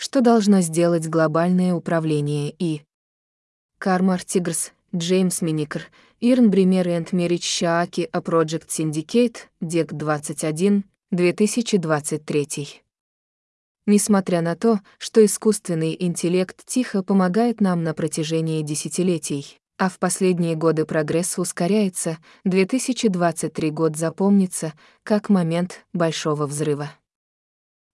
что должно сделать глобальное управление и Кармар Тигрс, Джеймс Миникер, Ирн Бример и Мерич Шааки A Project Syndicate, ДЕК 21, 2023. Несмотря на то, что искусственный интеллект тихо помогает нам на протяжении десятилетий, а в последние годы прогресс ускоряется, 2023 год запомнится как момент большого взрыва.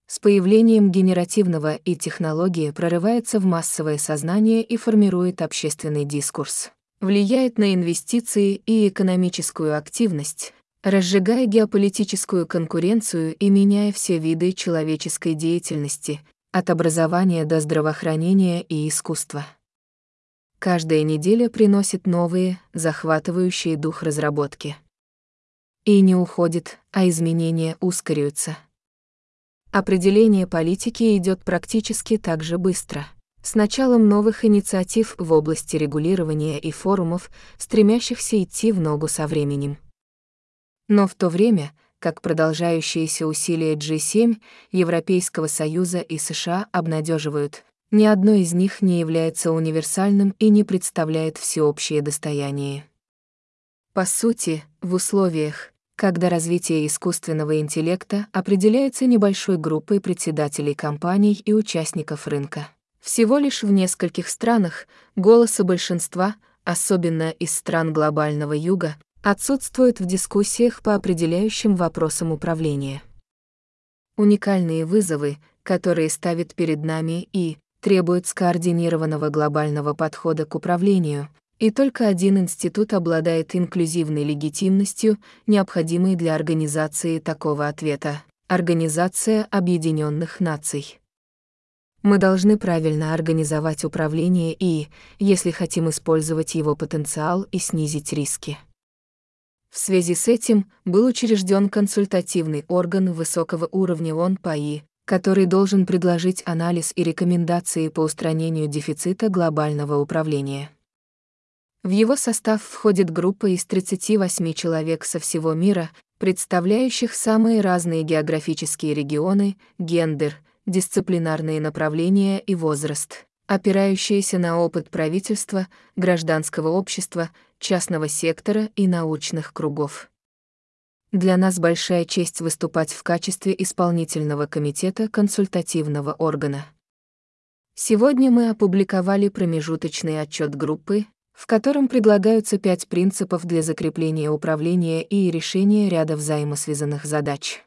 С появлением генеративного и технологии прорывается в массовое сознание и формирует общественный дискурс. Влияет на инвестиции и экономическую активность, разжигая геополитическую конкуренцию и меняя все виды человеческой деятельности, от образования до здравоохранения и искусства. Каждая неделя приносит новые, захватывающие дух разработки. И не уходит, а изменения ускоряются. Определение политики идет практически так же быстро. С началом новых инициатив в области регулирования и форумов, стремящихся идти в ногу со временем. Но в то время, как продолжающиеся усилия G7, Европейского Союза и США обнадеживают, ни одно из них не является универсальным и не представляет всеобщее достояние. По сути, в условиях, когда развитие искусственного интеллекта определяется небольшой группой председателей компаний и участников рынка. Всего лишь в нескольких странах голоса большинства, особенно из стран глобального юга, отсутствуют в дискуссиях по определяющим вопросам управления. Уникальные вызовы, которые ставит перед нами и требуют скоординированного глобального подхода к управлению, и только один институт обладает инклюзивной легитимностью, необходимой для организации такого ответа — Организация Объединенных Наций. Мы должны правильно организовать управление и, если хотим использовать его потенциал и снизить риски. В связи с этим был учрежден консультативный орган высокого уровня ООН ПАИ, который должен предложить анализ и рекомендации по устранению дефицита глобального управления. В его состав входит группа из 38 человек со всего мира, представляющих самые разные географические регионы, гендер, дисциплинарные направления и возраст, опирающиеся на опыт правительства, гражданского общества, частного сектора и научных кругов. Для нас большая честь выступать в качестве исполнительного комитета консультативного органа. Сегодня мы опубликовали промежуточный отчет группы, в котором предлагаются пять принципов для закрепления управления и решения ряда взаимосвязанных задач.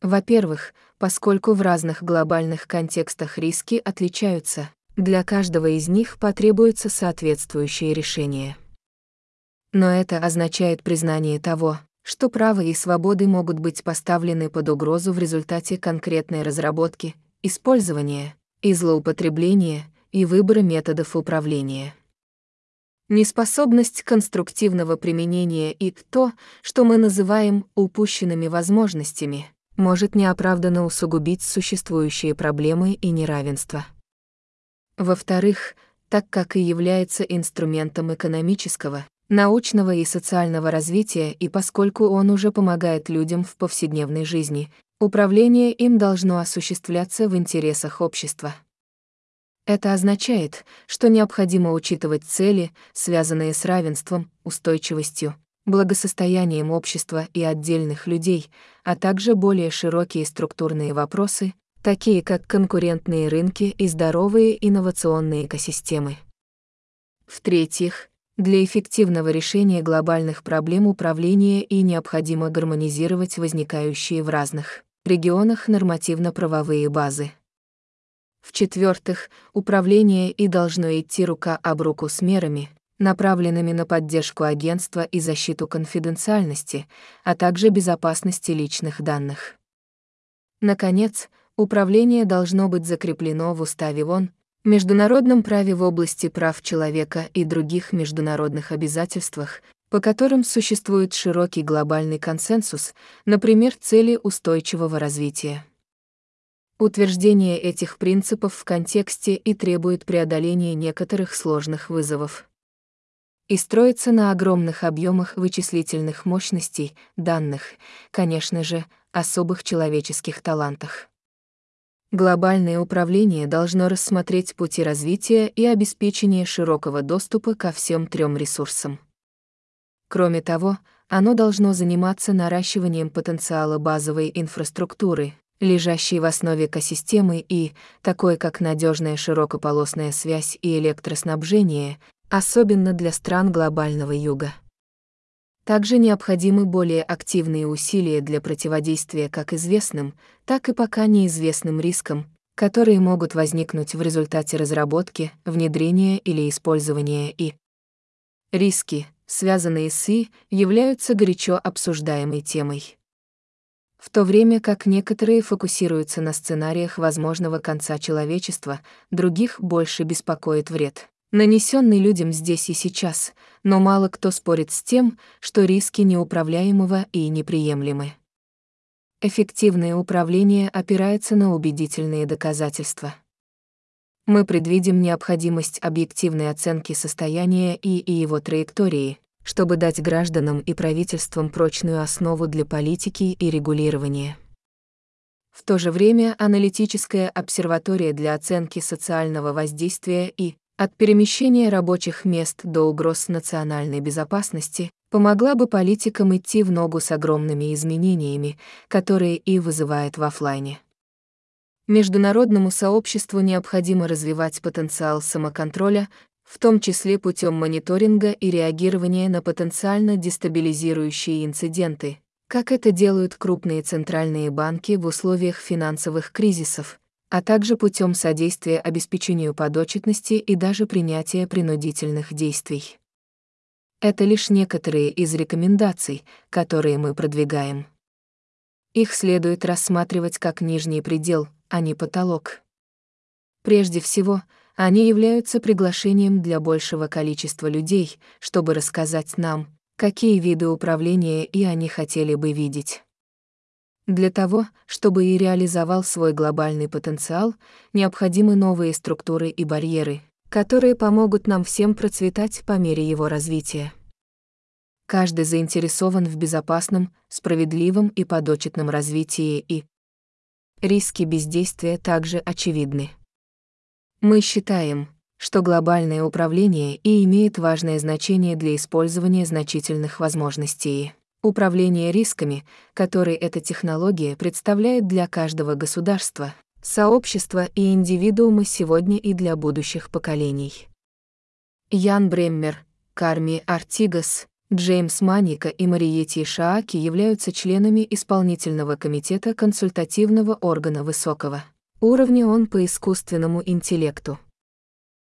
Во-первых, поскольку в разных глобальных контекстах риски отличаются, для каждого из них потребуется соответствующее решение. Но это означает признание того, что права и свободы могут быть поставлены под угрозу в результате конкретной разработки, использования и злоупотребления и выбора методов управления неспособность конструктивного применения и то, что мы называем упущенными возможностями, может неоправданно усугубить существующие проблемы и неравенство. Во-вторых, так как и является инструментом экономического, научного и социального развития и поскольку он уже помогает людям в повседневной жизни, управление им должно осуществляться в интересах общества. Это означает, что необходимо учитывать цели, связанные с равенством, устойчивостью, благосостоянием общества и отдельных людей, а также более широкие структурные вопросы, такие как конкурентные рынки и здоровые инновационные экосистемы. В-третьих, для эффективного решения глобальных проблем управления и необходимо гармонизировать возникающие в разных регионах нормативно-правовые базы. В-четвертых, управление и должно идти рука об руку с мерами, направленными на поддержку агентства и защиту конфиденциальности, а также безопасности личных данных. Наконец, управление должно быть закреплено в Уставе ООН, международном праве в области прав человека и других международных обязательствах, по которым существует широкий глобальный консенсус, например, цели устойчивого развития. Утверждение этих принципов в контексте и требует преодоления некоторых сложных вызовов. И строится на огромных объемах вычислительных мощностей, данных, конечно же, особых человеческих талантах. Глобальное управление должно рассмотреть пути развития и обеспечения широкого доступа ко всем трем ресурсам. Кроме того, оно должно заниматься наращиванием потенциала базовой инфраструктуры, лежащей в основе экосистемы и, такой как надежная широкополосная связь и электроснабжение, особенно для стран глобального юга. Также необходимы более активные усилия для противодействия как известным, так и пока неизвестным рискам, которые могут возникнуть в результате разработки, внедрения или использования и риски, связанные с И, являются горячо обсуждаемой темой. В то время как некоторые фокусируются на сценариях возможного конца человечества, других больше беспокоит вред нанесенный людям здесь и сейчас, но мало кто спорит с тем, что риски неуправляемого и неприемлемы. Эффективное управление опирается на убедительные доказательства. Мы предвидим необходимость объективной оценки состояния и, и его траектории, чтобы дать гражданам и правительствам прочную основу для политики и регулирования. В то же время аналитическая обсерватория для оценки социального воздействия и от перемещения рабочих мест до угроз национальной безопасности помогла бы политикам идти в ногу с огромными изменениями, которые и вызывает в офлайне. Международному сообществу необходимо развивать потенциал самоконтроля, в том числе путем мониторинга и реагирования на потенциально дестабилизирующие инциденты, как это делают крупные центральные банки в условиях финансовых кризисов, а также путем содействия обеспечению подотчетности и даже принятия принудительных действий. Это лишь некоторые из рекомендаций, которые мы продвигаем. Их следует рассматривать как нижний предел, а не потолок. Прежде всего, они являются приглашением для большего количества людей, чтобы рассказать нам, какие виды управления и они хотели бы видеть. Для того, чтобы и реализовал свой глобальный потенциал, необходимы новые структуры и барьеры, которые помогут нам всем процветать по мере его развития. Каждый заинтересован в безопасном, справедливом и подотчетном развитии и риски бездействия также очевидны. Мы считаем, что глобальное управление и имеет важное значение для использования значительных возможностей. Управление рисками, которые эта технология представляет для каждого государства, сообщества и индивидуума сегодня и для будущих поколений. Ян Бреммер, Карми Артигас, Джеймс Маника и Мариетти Шааки являются членами исполнительного комитета консультативного органа высокого уровня ООН по искусственному интеллекту.